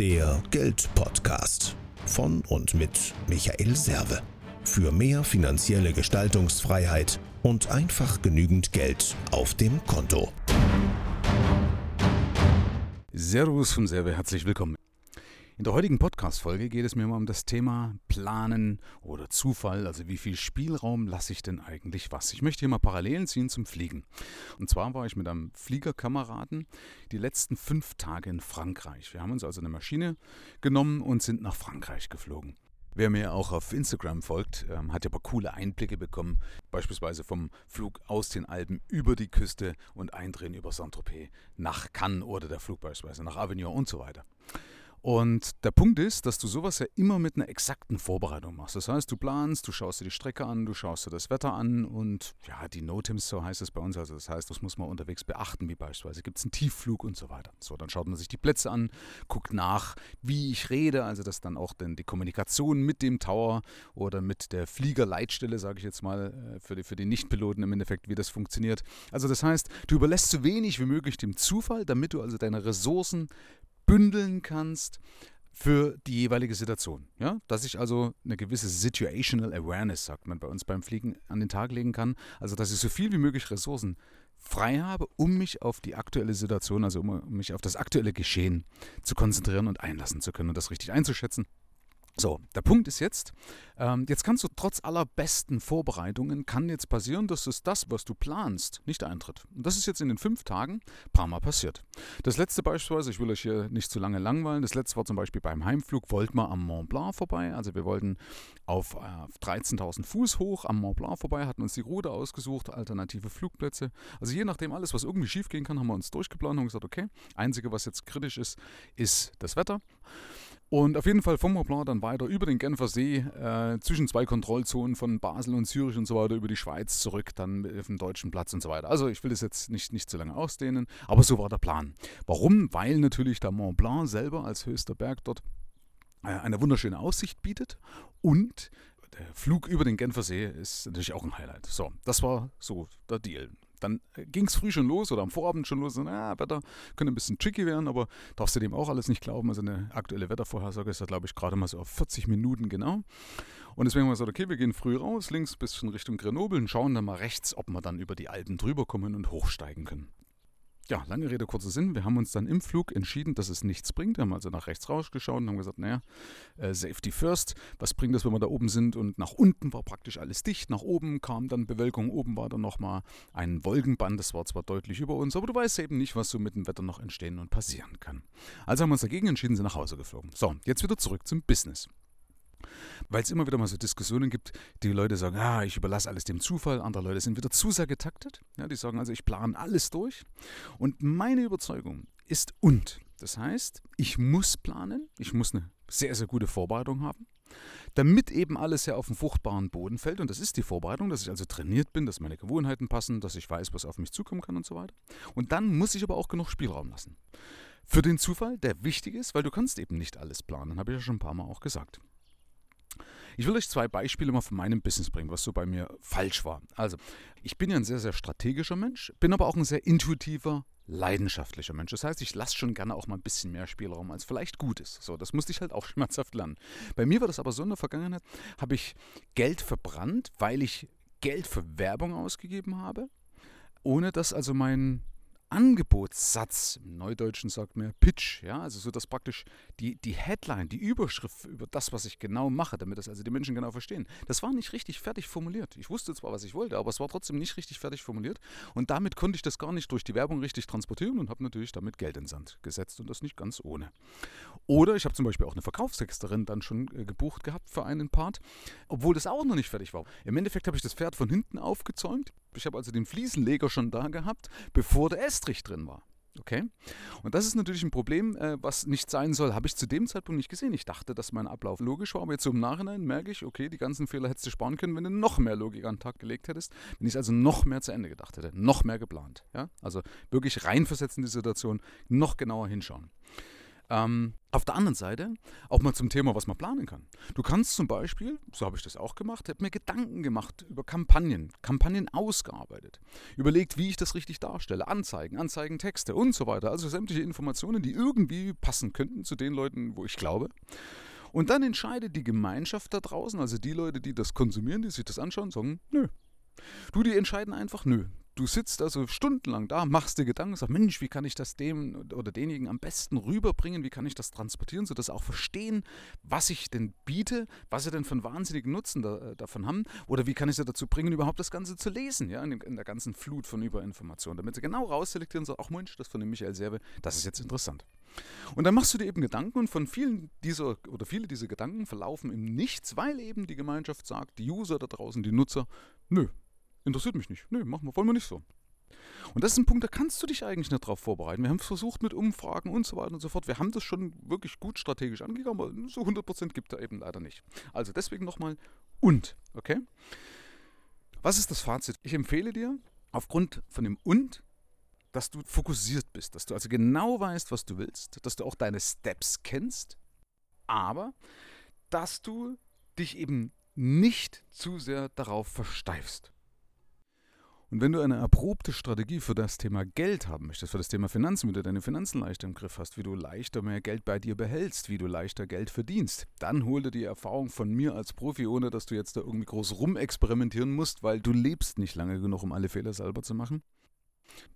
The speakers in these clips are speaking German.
Der Geldpodcast von und mit Michael Serve. Für mehr finanzielle Gestaltungsfreiheit und einfach genügend Geld auf dem Konto. Servus vom Serve, herzlich willkommen. In der heutigen Podcast-Folge geht es mir mal um das Thema Planen oder Zufall, also wie viel Spielraum lasse ich denn eigentlich was. Ich möchte hier mal Parallelen ziehen zum Fliegen. Und zwar war ich mit einem Fliegerkameraden die letzten fünf Tage in Frankreich. Wir haben uns also eine Maschine genommen und sind nach Frankreich geflogen. Wer mir auch auf Instagram folgt, ähm, hat ja aber coole Einblicke bekommen, beispielsweise vom Flug aus den Alpen über die Küste und Eindrehen über Saint-Tropez nach Cannes oder der Flug beispielsweise nach Avignon und so weiter. Und der Punkt ist, dass du sowas ja immer mit einer exakten Vorbereitung machst. Das heißt, du planst, du schaust dir die Strecke an, du schaust dir das Wetter an und ja, die Notems, so heißt es bei uns. Also das heißt, das muss man unterwegs beachten, wie beispielsweise gibt es einen Tiefflug und so weiter. So, dann schaut man sich die Plätze an, guckt nach, wie ich rede, also dass dann auch denn die Kommunikation mit dem Tower oder mit der Fliegerleitstelle, sage ich jetzt mal, äh, für die, für die Nichtpiloten im Endeffekt, wie das funktioniert. Also das heißt, du überlässt so wenig wie möglich dem Zufall, damit du also deine Ressourcen bündeln kannst für die jeweilige Situation. Ja? Dass ich also eine gewisse Situational Awareness, sagt man bei uns beim Fliegen, an den Tag legen kann. Also dass ich so viel wie möglich Ressourcen frei habe, um mich auf die aktuelle Situation, also um mich auf das aktuelle Geschehen zu konzentrieren und einlassen zu können und das richtig einzuschätzen so, der Punkt ist jetzt, ähm, jetzt kannst du trotz aller besten Vorbereitungen, kann jetzt passieren, dass es das, was du planst, nicht eintritt. Und das ist jetzt in den fünf Tagen ein paar Mal passiert. Das letzte beispielsweise, ich will euch hier nicht zu lange langweilen, das letzte war zum Beispiel beim Heimflug, wollten wir am Mont Blanc vorbei. Also wir wollten auf äh, 13.000 Fuß hoch am Mont Blanc vorbei, hatten uns die Route ausgesucht, alternative Flugplätze. Also je nachdem alles, was irgendwie schief gehen kann, haben wir uns durchgeplant und gesagt, okay, einzige, was jetzt kritisch ist, ist das Wetter. Und auf jeden Fall vom Mont Blanc dann weiter über den Genfer See, äh, zwischen zwei Kontrollzonen von Basel und Zürich und so weiter, über die Schweiz zurück, dann auf den deutschen Platz und so weiter. Also ich will das jetzt nicht, nicht zu lange ausdehnen, aber so war der Plan. Warum? Weil natürlich der Mont Blanc selber als höchster Berg dort äh, eine wunderschöne Aussicht bietet und der Flug über den Genfer See ist natürlich auch ein Highlight. So, das war so der Deal. Dann äh, ging es früh schon los oder am Vorabend schon los. Na, Wetter könnte ein bisschen tricky werden, aber darfst du dem auch alles nicht glauben. Also eine aktuelle Wettervorhersage ist da, glaube ich, gerade mal so auf 40 Minuten genau. Und deswegen haben wir gesagt, okay, wir gehen früh raus, links bis schon Richtung Grenoble und schauen dann mal rechts, ob wir dann über die Alpen drüber kommen und hochsteigen können ja, lange Rede, kurzer Sinn. Wir haben uns dann im Flug entschieden, dass es nichts bringt. Wir haben also nach rechts rausgeschaut und haben gesagt, naja, äh, Safety first. Was bringt das, wenn wir da oben sind? Und nach unten war praktisch alles dicht. Nach oben kam dann Bewölkung. Oben war dann nochmal ein Wolkenband. Das war zwar deutlich über uns, aber du weißt eben nicht, was so mit dem Wetter noch entstehen und passieren kann. Also haben wir uns dagegen entschieden, sind nach Hause geflogen. So, jetzt wieder zurück zum Business. Weil es immer wieder mal so Diskussionen gibt, die Leute sagen, ah, ich überlasse alles dem Zufall, andere Leute sind wieder zu sehr getaktet. Ja, die sagen also, ich plane alles durch. Und meine Überzeugung ist und. Das heißt, ich muss planen, ich muss eine sehr, sehr gute Vorbereitung haben, damit eben alles ja auf den fruchtbaren Boden fällt. Und das ist die Vorbereitung, dass ich also trainiert bin, dass meine Gewohnheiten passen, dass ich weiß, was auf mich zukommen kann und so weiter. Und dann muss ich aber auch genug Spielraum lassen. Für den Zufall, der wichtig ist, weil du kannst eben nicht alles planen, habe ich ja schon ein paar Mal auch gesagt. Ich will euch zwei Beispiele mal von meinem Business bringen, was so bei mir falsch war. Also, ich bin ja ein sehr, sehr strategischer Mensch, bin aber auch ein sehr intuitiver, leidenschaftlicher Mensch. Das heißt, ich lasse schon gerne auch mal ein bisschen mehr Spielraum, als vielleicht gut ist. So, das musste ich halt auch schmerzhaft lernen. Bei mir war das aber so in der Vergangenheit, habe ich Geld verbrannt, weil ich Geld für Werbung ausgegeben habe, ohne dass also mein Angebotssatz, im Neudeutschen sagt man Pitch, ja, also so dass praktisch die, die Headline, die Überschrift über das, was ich genau mache, damit das also die Menschen genau verstehen, das war nicht richtig fertig formuliert. Ich wusste zwar, was ich wollte, aber es war trotzdem nicht richtig fertig formuliert und damit konnte ich das gar nicht durch die Werbung richtig transportieren und habe natürlich damit Geld in Sand gesetzt und das nicht ganz ohne. Oder ich habe zum Beispiel auch eine Verkaufstexterin dann schon äh, gebucht gehabt für einen Part, obwohl das auch noch nicht fertig war. Im Endeffekt habe ich das Pferd von hinten aufgezäumt. Ich habe also den Fliesenleger schon da gehabt, bevor der Estrich drin war. Okay? Und das ist natürlich ein Problem, äh, was nicht sein soll, habe ich zu dem Zeitpunkt nicht gesehen. Ich dachte, dass mein Ablauf logisch war, aber jetzt so im Nachhinein merke ich, okay, die ganzen Fehler hättest du sparen können, wenn du noch mehr Logik an den Tag gelegt hättest, wenn ich es also noch mehr zu Ende gedacht hätte, noch mehr geplant. Ja? Also wirklich reinversetzen in die Situation, noch genauer hinschauen. Ähm, auf der anderen Seite auch mal zum Thema, was man planen kann. Du kannst zum Beispiel, so habe ich das auch gemacht, habe mir Gedanken gemacht über Kampagnen, Kampagnen ausgearbeitet, überlegt, wie ich das richtig darstelle, Anzeigen, Anzeigentexte und so weiter. Also sämtliche Informationen, die irgendwie passen könnten zu den Leuten, wo ich glaube. Und dann entscheidet die Gemeinschaft da draußen, also die Leute, die das konsumieren, die sich das anschauen, sagen, nö. Du, die entscheiden einfach, nö, Du sitzt also stundenlang da, machst dir Gedanken, sagst, Mensch, wie kann ich das dem oder denjenigen am besten rüberbringen, wie kann ich das transportieren, sodass sie auch verstehen, was ich denn biete, was sie denn von wahnsinnigen Nutzen da, äh, davon haben? Oder wie kann ich sie dazu bringen, überhaupt das Ganze zu lesen, ja, in, in der ganzen Flut von Überinformationen, damit sie genau rausselektieren sagen, ach Mensch, das von dem Michael Serve, das ist jetzt interessant. Und dann machst du dir eben Gedanken und von vielen dieser oder viele dieser Gedanken verlaufen im Nichts, weil eben die Gemeinschaft sagt, die User da draußen, die Nutzer, nö, Interessiert mich nicht. Nee, machen wir, wollen wir nicht so. Und das ist ein Punkt, da kannst du dich eigentlich nicht darauf vorbereiten. Wir haben es versucht mit Umfragen und so weiter und so fort. Wir haben das schon wirklich gut strategisch angegangen, aber so 100% gibt er eben leider nicht. Also deswegen nochmal und, okay? Was ist das Fazit? Ich empfehle dir, aufgrund von dem und, dass du fokussiert bist, dass du also genau weißt, was du willst, dass du auch deine Steps kennst, aber dass du dich eben nicht zu sehr darauf versteifst. Und wenn du eine erprobte Strategie für das Thema Geld haben möchtest, für das Thema Finanzen, wie du deine Finanzen leichter im Griff hast, wie du leichter mehr Geld bei dir behältst, wie du leichter Geld verdienst, dann hol dir die Erfahrung von mir als Profi, ohne dass du jetzt da irgendwie groß rumexperimentieren musst, weil du lebst nicht lange genug, um alle Fehler selber zu machen.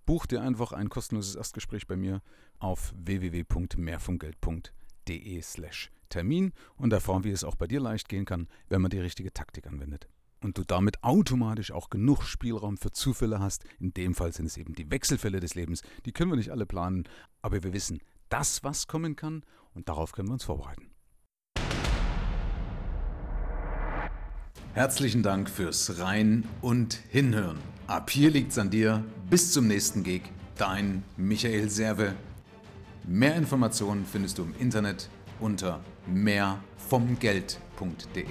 Buch dir einfach ein kostenloses Erstgespräch bei mir auf www.mehrvomgeld.de slash Termin und erfahren, wie es auch bei dir leicht gehen kann, wenn man die richtige Taktik anwendet und du damit automatisch auch genug Spielraum für Zufälle hast. In dem Fall sind es eben die Wechselfälle des Lebens. Die können wir nicht alle planen, aber wir wissen, das, was kommen kann und darauf können wir uns vorbereiten. Herzlichen Dank fürs Rein und Hinhören. Ab hier liegt's an dir. Bis zum nächsten Gig. Dein Michael Serve. Mehr Informationen findest du im Internet unter mehrvomgeld.de.